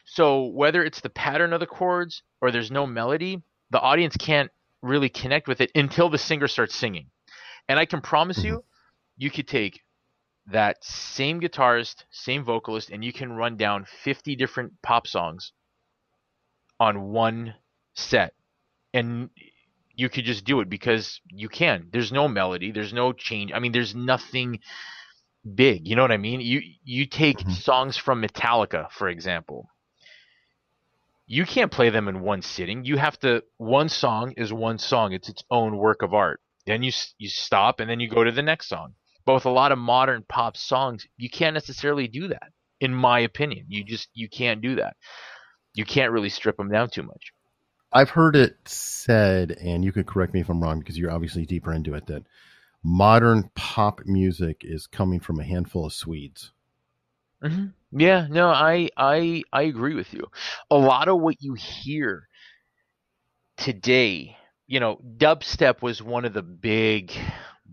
So whether it's the pattern of the chords or there's no melody, the audience can't really connect with it until the singer starts singing. And I can promise you, you could take that same guitarist, same vocalist, and you can run down 50 different pop songs on one set. And you could just do it because you can. There's no melody, there's no change. I mean, there's nothing big. You know what I mean? You you take Mhm. songs from Metallica, for example. You can't play them in one sitting. You have to one song is one song. It's its own work of art. Then you you stop and then you go to the next song. But with a lot of modern pop songs, you can't necessarily do that. In my opinion, you just you can't do that. You can't really strip them down too much. I've heard it said, and you could correct me if I'm wrong because you're obviously deeper into it, that modern pop music is coming from a handful of Swedes. hmm Yeah, no, I I I agree with you. A lot of what you hear today, you know, dubstep was one of the big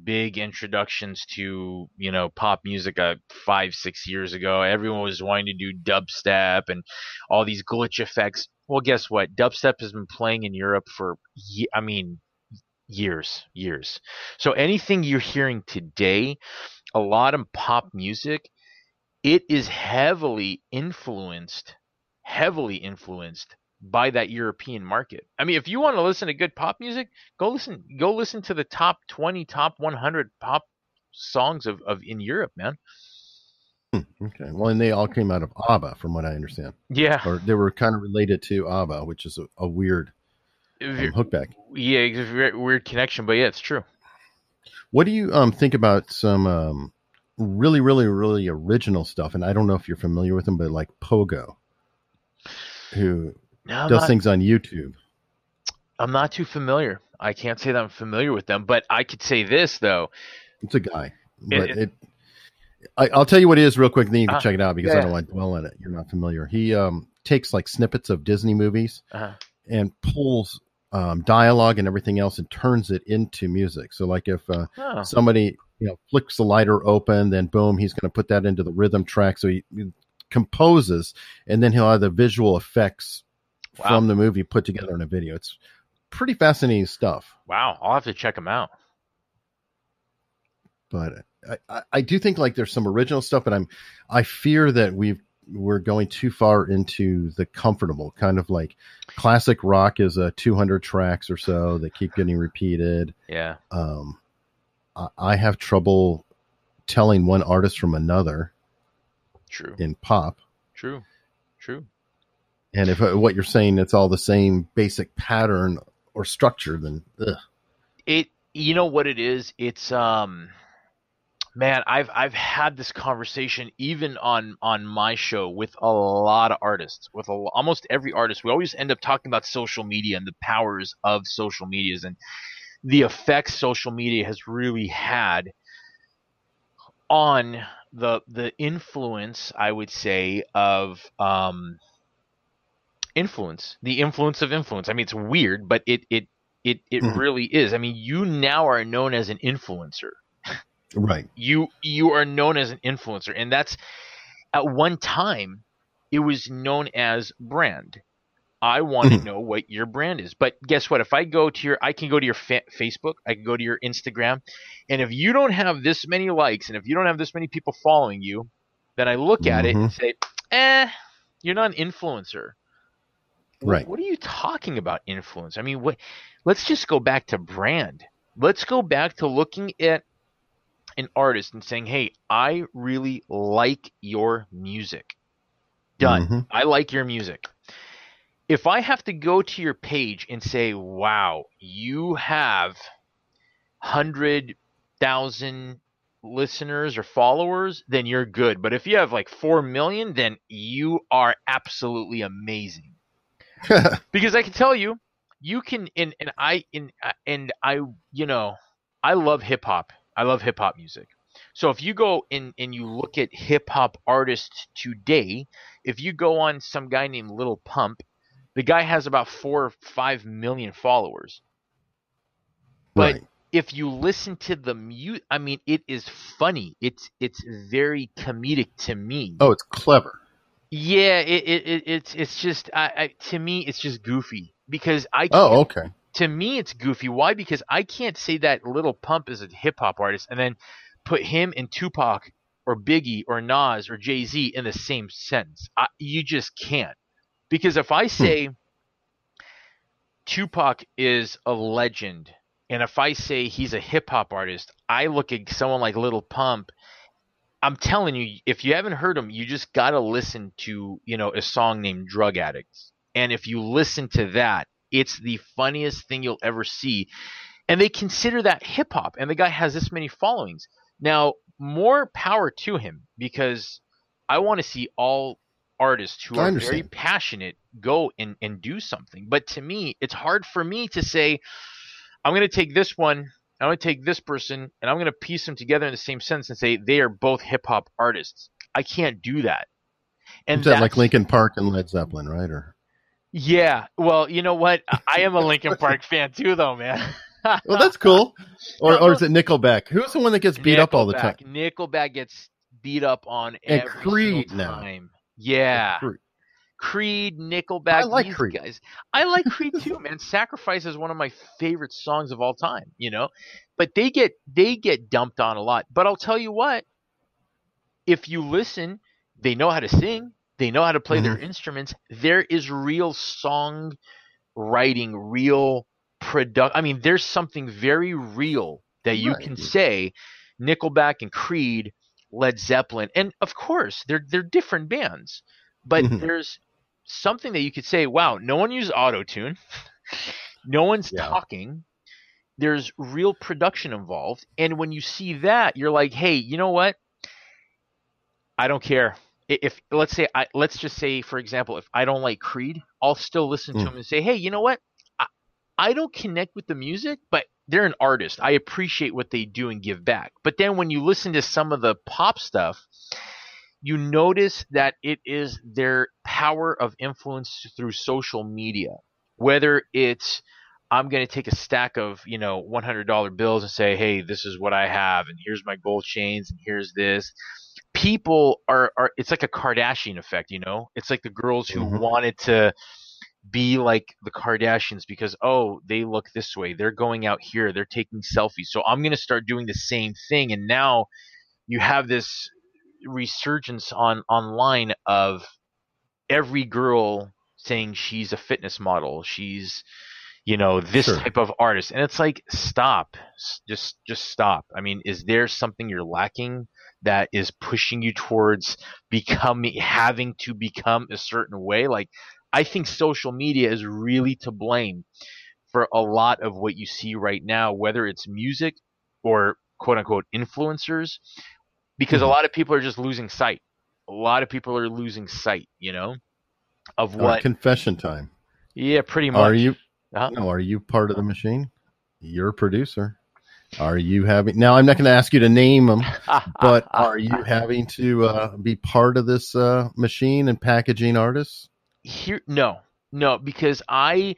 big introductions to you know pop music uh, five six years ago. Everyone was wanting to do dubstep and all these glitch effects. Well guess what? Dubstep has been playing in europe for i mean years years. So anything you're hearing today a lot of pop music it is heavily influenced heavily influenced by that European market. I mean, if you want to listen to good pop music, go listen go listen to the top 20, top 100 pop songs of, of in Europe, man. Okay. Well, and they all came out of ABBA, from what I understand, Yeah. or they were kind of related to ABBA, which is a, a weird um, hookback. Yeah, it's a very weird connection, but yeah, it's true. What do you um, think about some um, really, really, really original stuff? And I don't know if you're familiar with them, but like Pogo, who No, does not, things on YouTube. I'm not too familiar. I can't say that I'm familiar with them, but I could say this though. It's a guy, It- but it. I, I'll tell you what it is real quick, and then you can Uh, check it out because I don't want to dwell on it. You're not familiar. He um, takes like snippets of Disney movies Uh, and pulls um, dialogue and everything else and turns it into music. So, like if uh, oh, somebody you know flicks the lighter open, then boom, he's going to put that into the rhythm track. So he, he composes, and then he'll have the visual effects Wow. from the movie put together in a video. It's pretty fascinating stuff. Wow, I'll have to check them out. But I, I, I do think like there's some original stuff, but I'm I fear that we've we're going too far into the comfortable kind of like classic rock is a 200 tracks or so that keep getting repeated. Yeah. Um, I, I have trouble telling one artist from another True. in pop. True. True. And if uh, what you're saying it's all the same basic pattern or structure, then ugh. It you know what it is? It's um man, I've I've had this conversation even on on my show with a lot of artists, with a, almost every artist. We always end up talking about social media and the powers of social medias and the effects social media has really had on the the influence, I would say, of um influence, the influence of influence. I mean, it's weird, but it it it it Mhm. really is. I mean, you now are known as an influencer. right. You you are known as an influencer, and that's at one time it was known as brand. I want to Mhm. know what your brand is. But guess what? If I go to your, I can go to your fa- Facebook, I can go to your Instagram, and if you don't have this many likes, and if you don't have this many people following you, then I look at it and Mhm. say, eh, you're not an influencer. Right. What are you talking about influence? I mean, what? Let's just go back to brand. Let's go back to looking at an artist and saying, "Hey, I really like your music." Done. Mhm. I like your music. If I have to go to your page and say, "Wow, you have hundred thousand listeners or followers," then you're good. But if you have like four million, then you are absolutely amazing because I can tell you, you can and and I and and I you know I love hip hop. I love hip hop music. So if you go and and you look at hip hop artists today, if you go on some guy named Little Pump, the guy has about four or five million followers. But right. if you listen to the mute, I mean, it is funny. It's it's very comedic to me. Oh, it's clever. Yeah, it, it, it it's it's just I, I to me it's just goofy because I oh, can't, Oh, okay. to me it's goofy. Why? Because I can't say that Little Pump is a hip hop artist and then put him and Tupac or Biggie or Nas or Jay Z in the same sentence. I, you just can't. Because if I hmm. say Tupac is a legend, and if I say he's a hip hop artist, I look at someone like Little Pump. I'm telling you, if you haven't heard him, you just gotta listen to you know a song named Drug Addicts, and if you listen to that, it's the funniest thing you'll ever see. And they consider that hip hop, and the guy has this many followings. Now, more power to him because I want to see all artists who are very passionate go and, and do something. But to me, it's hard for me to say, I'm going to take this one, I'm going to take this person, and I'm going to piece them together in the same sentence and say they are both hip hop artists. I can't do that. And that like Linkin Park and Led Zeppelin, right? Or Yeah. Well, you know what? I- am a Linkin Park fan too, though, man. well, that's cool. Or or is it Nickelback? Who's the one that gets beat up all the time? Nickelback. Nickelback gets beat up on And every Creed single now. time. Yeah. Creed. Creed, Nickelback, I like these Creed. guys. I like Creed too, man. Sacrifice is one of my favorite songs of all time, you know. But they get they get dumped on a lot. But I'll tell you what, if you listen, they know how to sing, they know how to play their Mm-hmm. instruments. There is real song writing, real product. I mean, there's something very real that you Right. can say. Nickelback and Creed, Led Zeppelin, and of course they're they're different bands, but Mhm. there's something that you could say, wow, no one uses auto tune, no one's Yeah. talking. There's real production involved, and when you see that, you're like, hey, you know what? I don't care if let's say I let's just say for example, if I don't like Creed, I'll still listen to Mm. him and say, hey, you know what? I, I don't connect with the music, but they're an artist. I appreciate what they do and give back. But then when you listen to some of the pop stuff, you notice that it is their power of influence through social media. Whether it's I'm going to take a stack of, you know, $100 bills and say, "Hey, this is what I have and here's my gold chains and here's this." people are are it's like a Kardashian effect, you know? It's like the girls who Mhm. wanted to be like the Kardashians because oh, they look this way. They're going out here, they're taking selfies. So I'm going to start doing the same thing and now you have this resurgence on online of every girl saying she's a fitness model. She's you know this Sure. type of artist and it's like stop just just stop i mean is there something you're lacking that is pushing you towards becoming having to become a certain way like i think social media is really to blame for a lot of what you see right now whether it's music or quote unquote influencers because a Mhm. lot of people are just losing sight a lot of people are losing sight you know of what confession time. yeah pretty much Are you? Uh-huh. No, are you part of the machine? You're a producer. Are you having? Now, I'm not going to ask you to name them, but are you having to uh, be part of this uh, machine and packaging artists? here no no because i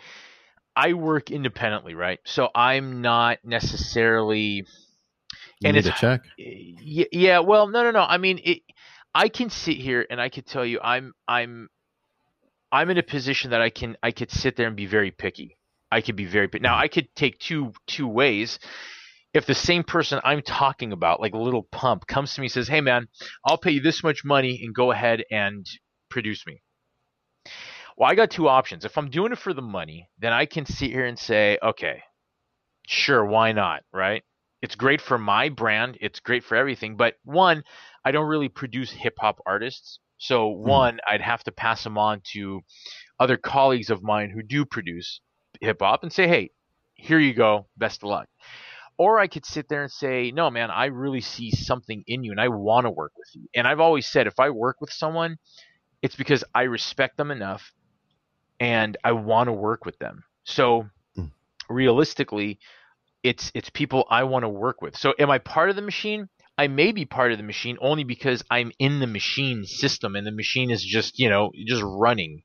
i work independently right so i'm not necessarily You And need a it's- check. yeah, yeah well no no no. I mean it i can sit here and i could tell you i'm i'm i'm in a position that i can i could sit there and be very picky. I could be very picky now i could take two two ways. If the same person i'm talking about like a little pump comes to me and says hey man i'll pay you this much money and go ahead and produce me. Well i got two options. If i'm doing it for the money then i can sit here and say okay sure why not? Right it's great for my brand it's great for everything but one i don't really produce hip hop artists so one i'd have to pass them on to other colleagues of mine who do produce hip hop and say hey here you go best of luck. Or i could sit there and say no man i really see something in you and i want to work with you. And i've always said if i work with someone it's because i respect them enough and i want to work with them. So Mm. realistically it's it's people I want to work with. So am I part of the machine? I may be part of the machine only because I'm in the machine system and the machine is just, you know, just running.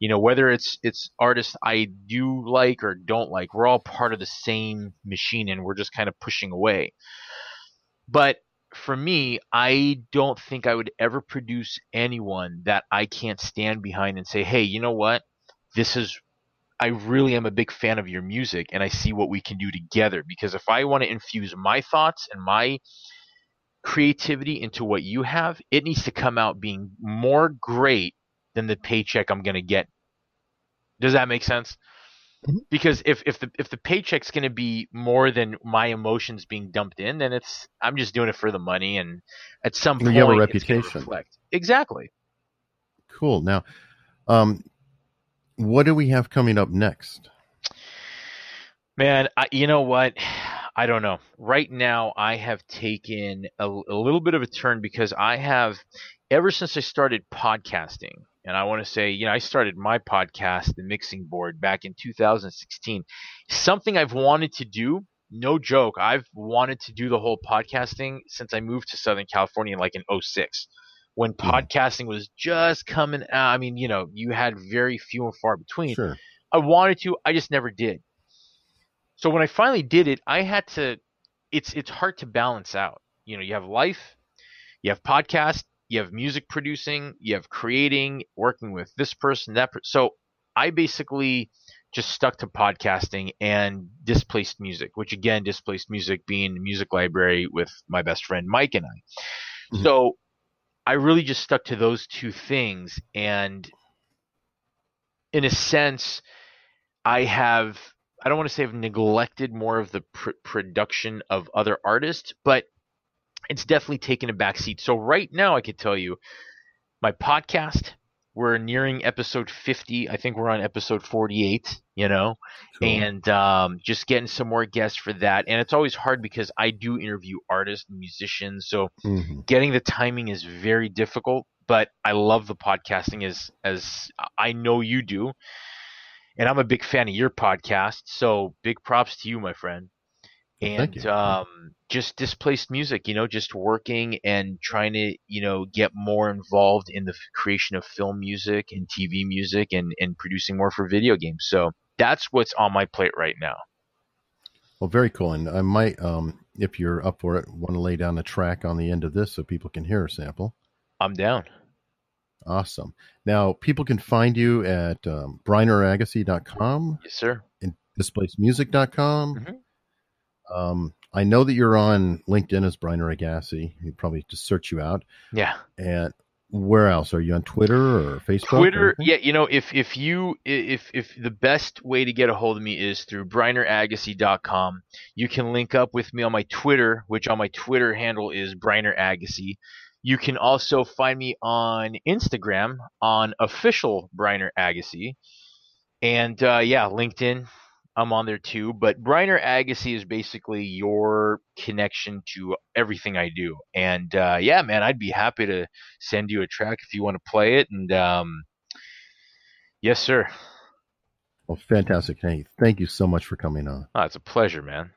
You know, whether it's it's artists I do like or don't like, we're all part of the same machine and we're just kind of pushing away. But for me, I don't think I would ever produce anyone that I can't stand behind and say, "Hey, you know what? This is I really am a big fan of your music and I see what we can do together because if I want to infuse my thoughts and my creativity into what you have, it needs to come out being more great than the paycheck I'm going to get. Does that make sense? Mhm. Because if, if the if the paycheck's going to be more than my emotions being dumped in, then it's I'm just doing it for the money, and at some You point have a reputation. Exactly. Cool. Now, um, what do we have coming up next? Man, I, you know what? I don't know. Right now, I have taken a, a little bit of a turn because I have, ever since I started podcasting, and I want to say, you know, I started my podcast, The Mixing Board, back in 2016. Something I've wanted to do, no joke. I've wanted to do the whole podcasting since I moved to Southern California, like in 06, when podcasting was just coming out. I mean, you know, you had very few and far between. Sure. I wanted to, I just never did. So when I finally did it, I had to it's it's hard to balance out. You know, you have life, you have podcast, you have music producing, you have creating, working with this person, that per- so I basically just stuck to podcasting and displaced music, which again displaced music being the music library with my best friend Mike and I. Mhm. So I really just stuck to those two things and in a sense I have I don't want to say I've neglected more of the pr- production of other artists, but it's definitely taken a backseat. So right now, I could tell you, my podcast. We're nearing episode 50. I think we're on episode 48. You know, Cool. and um, just getting some more guests for that. And it's always hard because I do interview artists and musicians, so Mhm. getting the timing is very difficult. But I love the podcasting as as I know you do, and I'm a big fan of your podcast. So big props to you, my friend. And um, just displaced music, you know, just working and trying to, you know, get more involved in the creation of film music and TV music and and producing more for video games. So that's what's on my plate right now. Well, very cool. And I might, um, if you're up for it, want to lay down a track on the end of this so people can hear a sample. I'm down. Awesome. Now, people can find you at um, Yes, sir. and displacemusic.com. Mhm. Um, I know that you're on LinkedIn as Briner Agassi. You probably just search you out. Yeah. And where else? Are you on Twitter or Facebook? Twitter, anything? yeah, you know, if if you if if the best way to get a hold of me is through brineragassiz.com, you can link up with me on my Twitter, which on my Twitter handle is Briner Agassi. You can also find me on Instagram on official Briner Agassi, and uh, yeah, LinkedIn. I'm on there too, but Briner Agassi is basically your connection to everything I do. And uh, yeah, man, I'd be happy to send you a track if you want to play it. And um, yes, sir. Well, fantastic. Hey, thank you so much for coming on. Oh, it's a pleasure, man.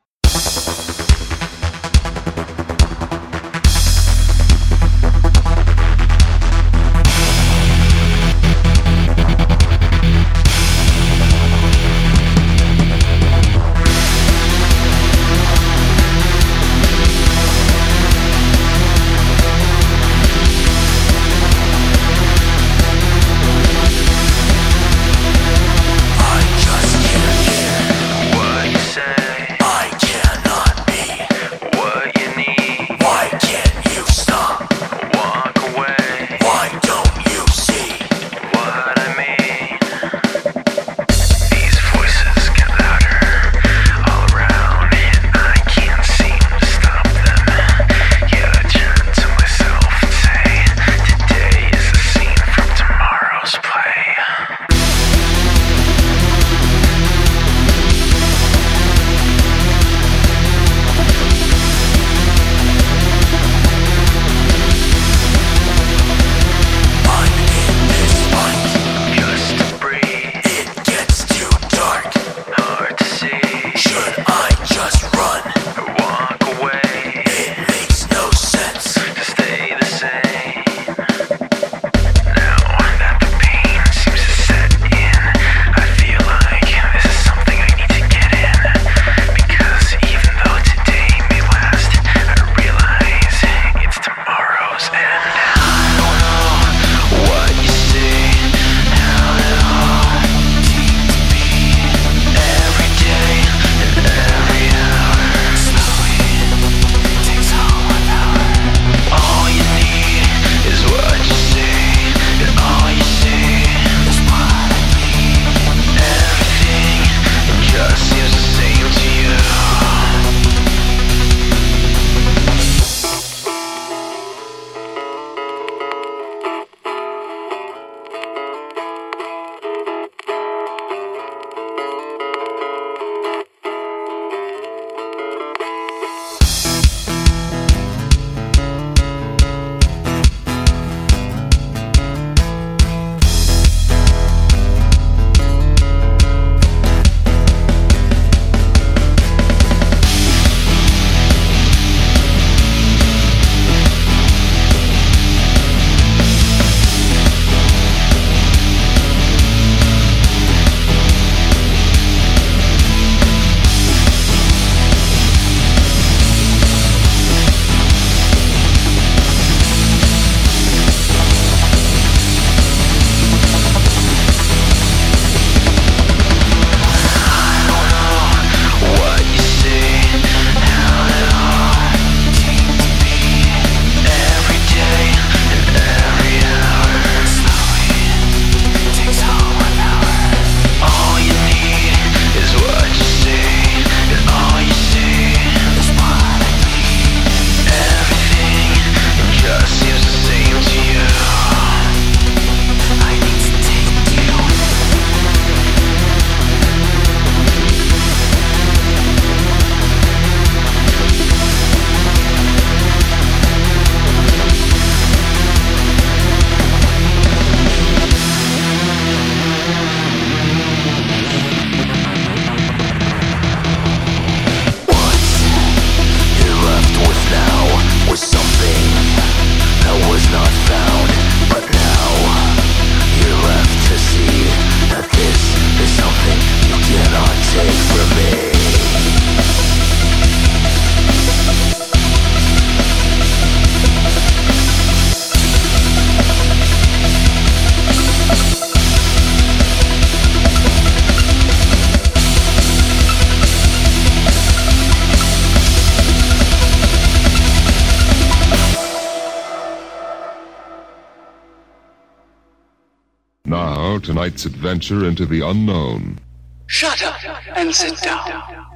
Tonight's adventure into the unknown. Shut up and sit down.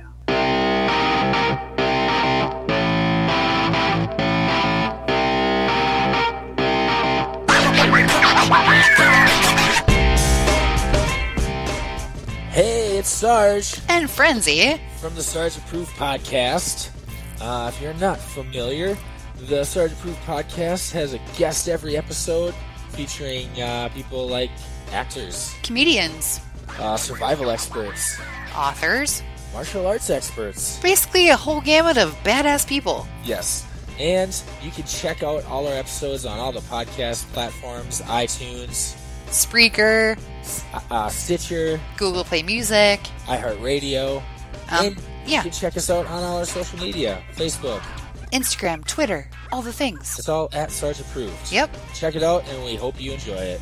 Hey, it's Sarge And Frenzy. from the Sarge Approved Podcast. Uh, if you're not familiar, the Sarge Approved Podcast has a guest every episode featuring uh, people like actors, Comedians. uh, survival experts, Authors. martial arts experts. Basically a whole gamut of badass people. Yes. And you can check out all our episodes on all the podcast platforms iTunes, Spreaker. uh, uh, Stitcher, Google Play Music. iHeartRadio. Um, and yeah. you can check us out on all our social media Facebook. Instagram, Twitter, all the things. It's all at Sarge Approved. Yep. Check it out, and we hope you enjoy it.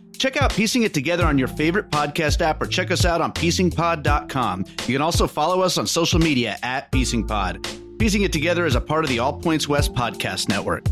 Check out Piecing It Together on your favorite podcast app or check us out on piecingpod.com. You can also follow us on social media at piecingpod. Piecing It Together is a part of the All Points West podcast network.